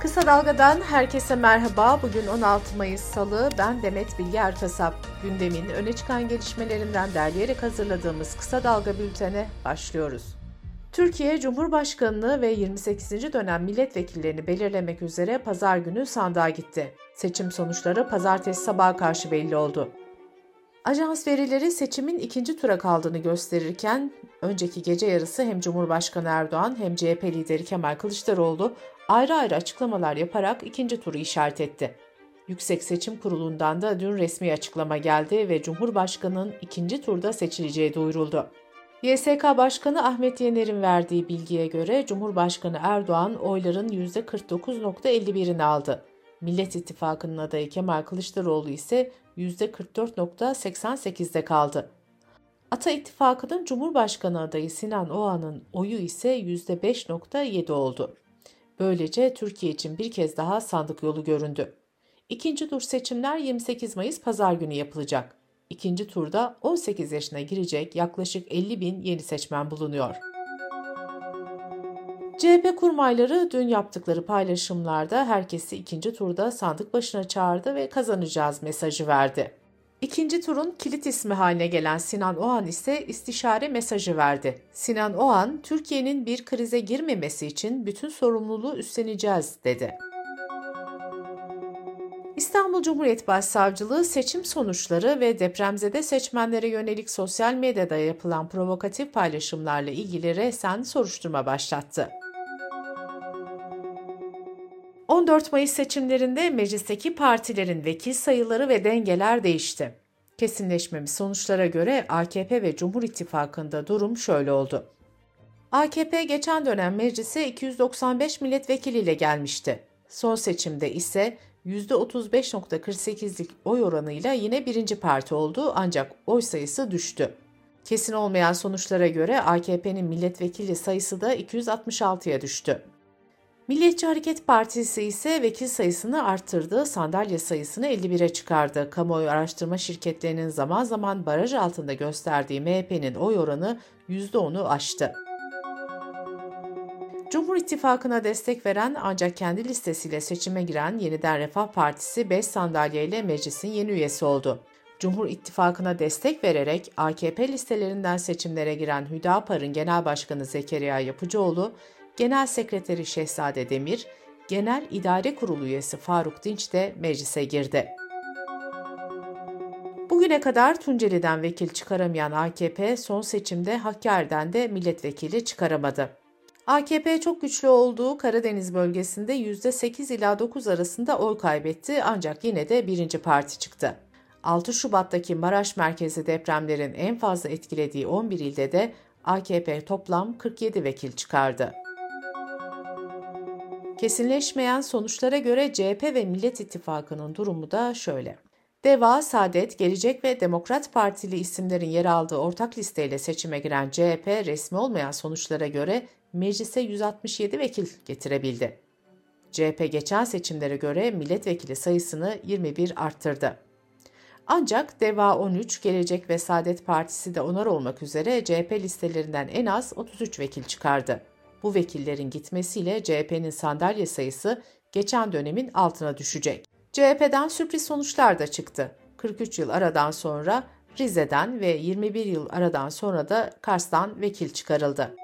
Kısa Dalga'dan herkese merhaba. Bugün 16 Mayıs Salı. Ben Demet Bilge Erkasap. Gündemin öne çıkan gelişmelerinden derleyerek hazırladığımız Kısa Dalga bültene başlıyoruz. Türkiye Cumhurbaşkanlığı ve 28. dönem milletvekillerini belirlemek üzere pazar günü sandığa gitti. Seçim sonuçları pazartesi sabaha karşı belli oldu. Ajans verileri seçimin ikinci tura kaldığını gösterirken önceki gece yarısı hem Cumhurbaşkanı Erdoğan hem CHP lideri Kemal Kılıçdaroğlu ayrı ayrı açıklamalar yaparak ikinci turu işaret etti. Yüksek Seçim Kurulu'ndan da dün resmi açıklama geldi ve Cumhurbaşkanı'nın ikinci turda seçileceği duyuruldu. YSK Başkanı Ahmet Yener'in verdiği bilgiye göre Cumhurbaşkanı Erdoğan oyların %49.51'ini aldı. Millet İttifakı'nın adayı Kemal Kılıçdaroğlu ise %44.88'de kaldı. Ata İttifakı'nın Cumhurbaşkanı adayı Sinan Oğan'ın oyu ise %5.7 oldu. Böylece Türkiye için bir kez daha sandık yolu göründü. İkinci tur seçimler 28 Mayıs pazar günü yapılacak. İkinci turda 18 yaşına girecek yaklaşık 50 bin yeni seçmen bulunuyor. CHP kurmayları dün yaptıkları paylaşımlarda herkesi ikinci turda sandık başına çağırdı ve kazanacağız mesajı verdi. İkinci turun kilit ismi haline gelen Sinan Oğan ise istişare mesajı verdi. Sinan Oğan, Türkiye'nin bir krize girmemesi için bütün sorumluluğu üstleneceğiz dedi. İstanbul Cumhuriyet Başsavcılığı seçim sonuçları ve depremzede seçmenlere yönelik sosyal medyada yapılan provokatif paylaşımlarla ilgili resen soruşturma başlattı. 14 Mayıs seçimlerinde meclisteki partilerin vekil sayıları ve dengeler değişti. Kesinleşmemiş sonuçlara göre AKP ve Cumhur İttifakı'nda durum şöyle oldu. AKP geçen dönem meclise 295 milletvekiliyle gelmişti. Son seçimde ise %35.48'lik oy oranıyla yine birinci parti oldu ancak oy sayısı düştü. Kesin olmayan sonuçlara göre AKP'nin milletvekili sayısı da 266'ya düştü. Milliyetçi Hareket Partisi ise vekil sayısını arttırdı, sandalye sayısını 51'e çıkardı. Kamuoyu araştırma şirketlerinin zaman zaman baraj altında gösterdiği MHP'nin oy oranı %10'u aştı. Cumhur İttifakı'na destek veren ancak kendi listesiyle seçime giren Yeniden Refah Partisi 5 sandalyeyle meclisin yeni üyesi oldu. Cumhur İttifakı'na destek vererek AKP listelerinden seçimlere giren Hüdapar'ın Genel Başkanı Zekeriya Yapıcıoğlu, Genel Sekreteri Şehzade Demir, Genel İdare Kurulu üyesi Faruk Dinç de meclise girdi. Bugüne kadar Tunceli'den vekil çıkaramayan AKP son seçimde Hakkari'den de milletvekili çıkaramadı. AKP çok güçlü olduğu Karadeniz bölgesinde %8 ila 9 arasında oy kaybetti ancak yine de birinci parti çıktı. 6 Şubat'taki Maraş merkezi depremlerin en fazla etkilediği 11 ilde de AKP toplam 47 vekil çıkardı. Kesinleşmeyen sonuçlara göre CHP ve Millet İttifakı'nın durumu da şöyle. Deva, Saadet, Gelecek ve Demokrat Partili isimlerin yer aldığı ortak listeyle seçime giren CHP resmi olmayan sonuçlara göre meclise 167 vekil getirebildi. CHP geçen seçimlere göre milletvekili sayısını 21 arttırdı. Ancak Deva 13, Gelecek ve Saadet Partisi de onar olmak üzere CHP listelerinden en az 33 vekil çıkardı. Bu vekillerin gitmesiyle CHP'nin sandalye sayısı geçen dönemin altına düşecek. CHP'den sürpriz sonuçlar da çıktı. 43 yıl aradan sonra Rize'den ve 21 yıl aradan sonra da Kars'tan vekil çıkarıldı.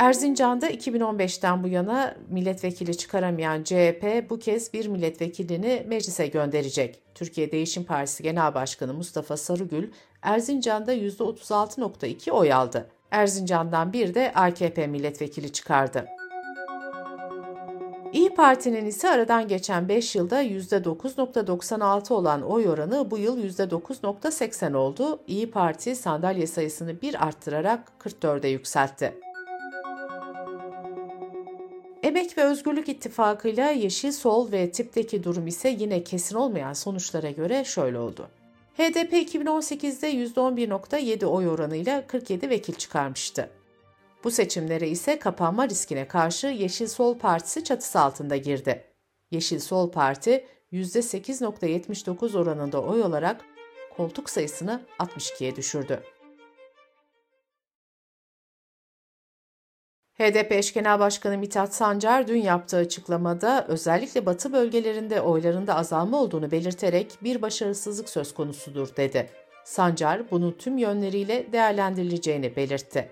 Erzincan'da 2015'ten bu yana milletvekili çıkaramayan CHP bu kez bir milletvekilini meclise gönderecek. Türkiye Değişim Partisi Genel Başkanı Mustafa Sarıgül Erzincan'da %36.2 oy aldı. Erzincan'dan bir de AKP milletvekili çıkardı. İyi Parti'nin ise aradan geçen 5 yılda %9.96 olan oy oranı bu yıl %9.80 oldu. İyi Parti sandalye sayısını bir arttırarak 44'e yükseltti. Emek ve Özgürlük İttifakı'yla Yeşil Sol ve tipteki durum ise yine kesin olmayan sonuçlara göre şöyle oldu. HDP 2018'de %11.7 oy oranıyla 47 vekil çıkarmıştı. Bu seçimlere ise kapanma riskine karşı Yeşil Sol Partisi çatısı altında girdi. Yeşil Sol Parti %8.79 oranında oy olarak koltuk sayısını 62'ye düşürdü. HDP eş genel başkanı Mithat Sancar dün yaptığı açıklamada özellikle batı bölgelerinde oylarında azalma olduğunu belirterek bir başarısızlık söz konusudur dedi. Sancar bunu tüm yönleriyle değerlendirileceğini belirtti.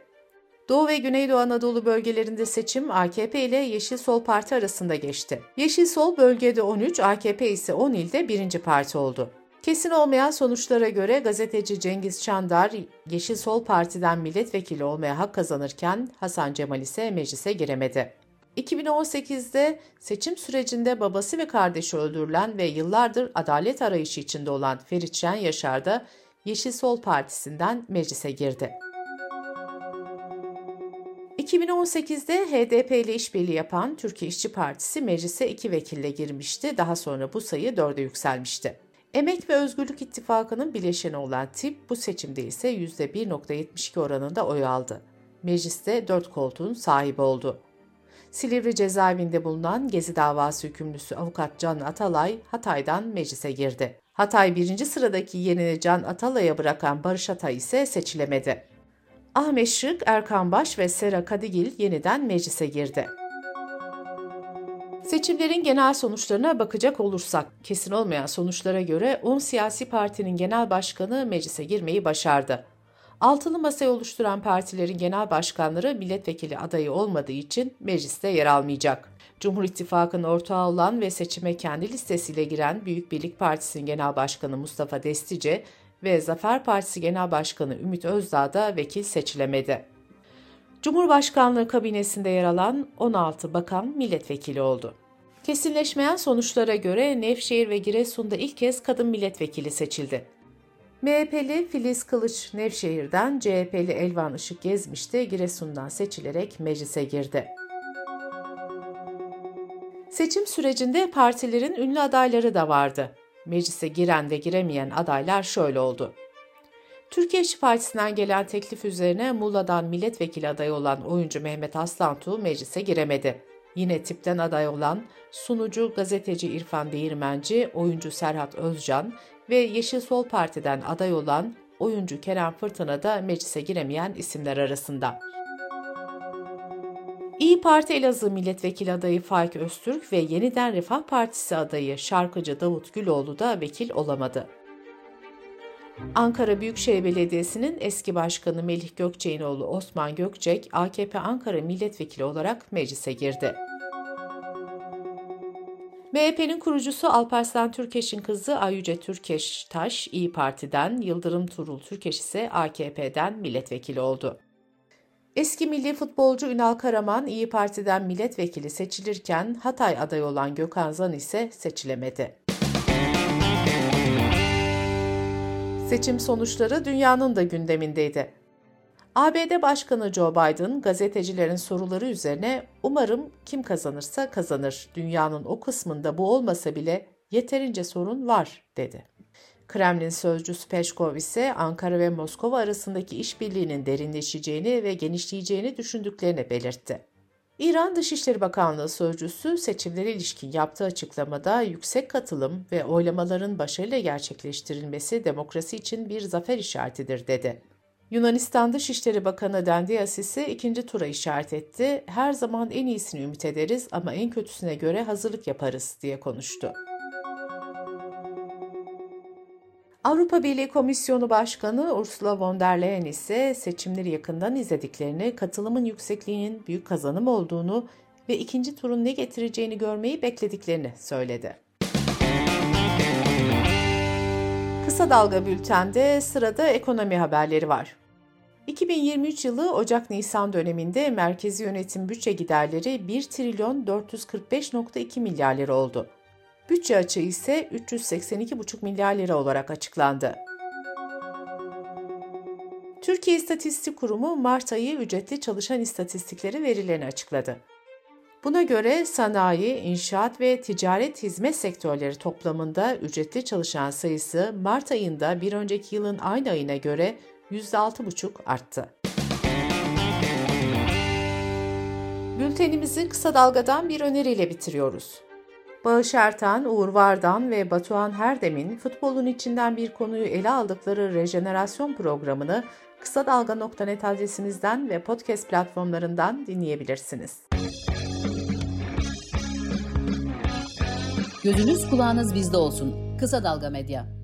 Doğu ve Güneydoğu Anadolu bölgelerinde seçim AKP ile Yeşil Sol Parti arasında geçti. Yeşil Sol bölgede 13, AKP ise 10 ilde birinci parti oldu. Kesin olmayan sonuçlara göre gazeteci Cengiz Çandar Yeşil Sol Parti'den milletvekili olmaya hak kazanırken Hasan Cemal ise meclise giremedi. 2018'de seçim sürecinde babası ve kardeşi öldürülen ve yıllardır adalet arayışı içinde olan Ferit Şen Yaşar da Yeşil Sol Partisi'nden meclise girdi. 2018'de HDP ile işbirliği yapan Türkiye İşçi Partisi meclise iki vekille girmişti. Daha sonra bu sayı dörde yükselmişti. Emek ve Özgürlük İttifakı'nın bileşeni olan TİP bu seçimde ise %1.72 oranında oy aldı. Mecliste 4 koltuğun sahibi oldu. Silivri cezaevinde bulunan Gezi davası hükümlüsü avukat Can Atalay Hatay'dan meclise girdi. Hatay birinci sıradaki yerini Can Atalay'a bırakan Barış Atay ise seçilemedi. Ahmet Şık, Erkan Baş ve Sera Kadigil yeniden meclise girdi. Seçimlerin genel sonuçlarına bakacak olursak, kesin olmayan sonuçlara göre 10 siyasi partinin genel başkanı meclise girmeyi başardı. Altılı masayı oluşturan partilerin genel başkanları milletvekili adayı olmadığı için mecliste yer almayacak. Cumhur İttifakı'nın ortağı olan ve seçime kendi listesiyle giren Büyük Birlik Partisi'nin genel başkanı Mustafa Destice ve Zafer Partisi Genel Başkanı Ümit Özdağ da vekil seçilemedi. Cumhurbaşkanlığı kabinesinde yer alan 16 bakan milletvekili oldu. Kesinleşmeyen sonuçlara göre Nevşehir ve Giresun'da ilk kez kadın milletvekili seçildi. MHP'li Filiz Kılıç Nevşehir'den, CHP'li Elvan Işık Gezmiş de Giresun'dan seçilerek meclise girdi. Seçim sürecinde partilerin ünlü adayları da vardı. Meclise giren ve giremeyen adaylar şöyle oldu. Türkiye İşçi Partisi'nden gelen teklif üzerine Muğla'dan milletvekili adayı olan oyuncu Mehmet Aslantuğ meclise giremedi. Yine tipten aday olan sunucu gazeteci İrfan Değirmenci, oyuncu Serhat Özcan ve Yeşil Sol Parti'den aday olan oyuncu Kerem Fırtına da meclise giremeyen isimler arasında. İyi Parti Elazığ Milletvekili adayı Faik Öztürk ve Yeniden Refah Partisi adayı şarkıcı Davut Güloğlu da vekil olamadı. Ankara Büyükşehir Belediyesi'nin eski başkanı Melih Gökçek'in oğlu Osman Gökçek, AKP Ankara Milletvekili olarak meclise girdi. MHP'nin kurucusu Alparslan Türkeş'in kızı Ayüce Türkeş Taş, İyi Parti'den, Yıldırım Turul Türkeş ise AKP'den milletvekili oldu. Eski milli futbolcu Ünal Karaman İyi Parti'den milletvekili seçilirken Hatay adayı olan Gökhan Zan ise seçilemedi. Seçim sonuçları dünyanın da gündemindeydi. ABD Başkanı Joe Biden gazetecilerin soruları üzerine umarım kim kazanırsa kazanır. Dünyanın o kısmında bu olmasa bile yeterince sorun var dedi. Kremlin sözcüsü Peşkov ise Ankara ve Moskova arasındaki işbirliğinin derinleşeceğini ve genişleyeceğini düşündüklerini belirtti. İran Dışişleri Bakanlığı sözcüsü seçimlere ilişkin yaptığı açıklamada yüksek katılım ve oylamaların başarıyla gerçekleştirilmesi demokrasi için bir zafer işaretidir dedi. Yunanistan Dışişleri Bakanı Dendias ise ikinci tura işaret etti. Her zaman en iyisini ümit ederiz ama en kötüsüne göre hazırlık yaparız diye konuştu. Avrupa Birliği Komisyonu Başkanı Ursula von der Leyen ise seçimleri yakından izlediklerini, katılımın yüksekliğinin büyük kazanım olduğunu ve ikinci turun ne getireceğini görmeyi beklediklerini söyledi. Kısa Dalga Bülten'de sırada ekonomi haberleri var. 2023 yılı Ocak-Nisan döneminde merkezi yönetim bütçe giderleri 1 trilyon 445.2 milyar lira oldu. Bütçe açığı ise 382,5 milyar lira olarak açıklandı. Türkiye İstatistik Kurumu Mart ayı ücretli çalışan istatistikleri verilerini açıkladı. Buna göre sanayi, inşaat ve ticaret hizmet sektörleri toplamında ücretli çalışan sayısı Mart ayında bir önceki yılın aynı ayına göre %6,5 arttı. Bültenimizi kısa dalgadan bir öneriyle bitiriyoruz. Bağış Ertan, Uğur Vardan ve Batuhan Herdem'in futbolun içinden bir konuyu ele aldıkları rejenerasyon programını kısa dalga.net adresimizden ve podcast platformlarından dinleyebilirsiniz. Gözünüz kulağınız bizde olsun. Kısa Dalga Medya.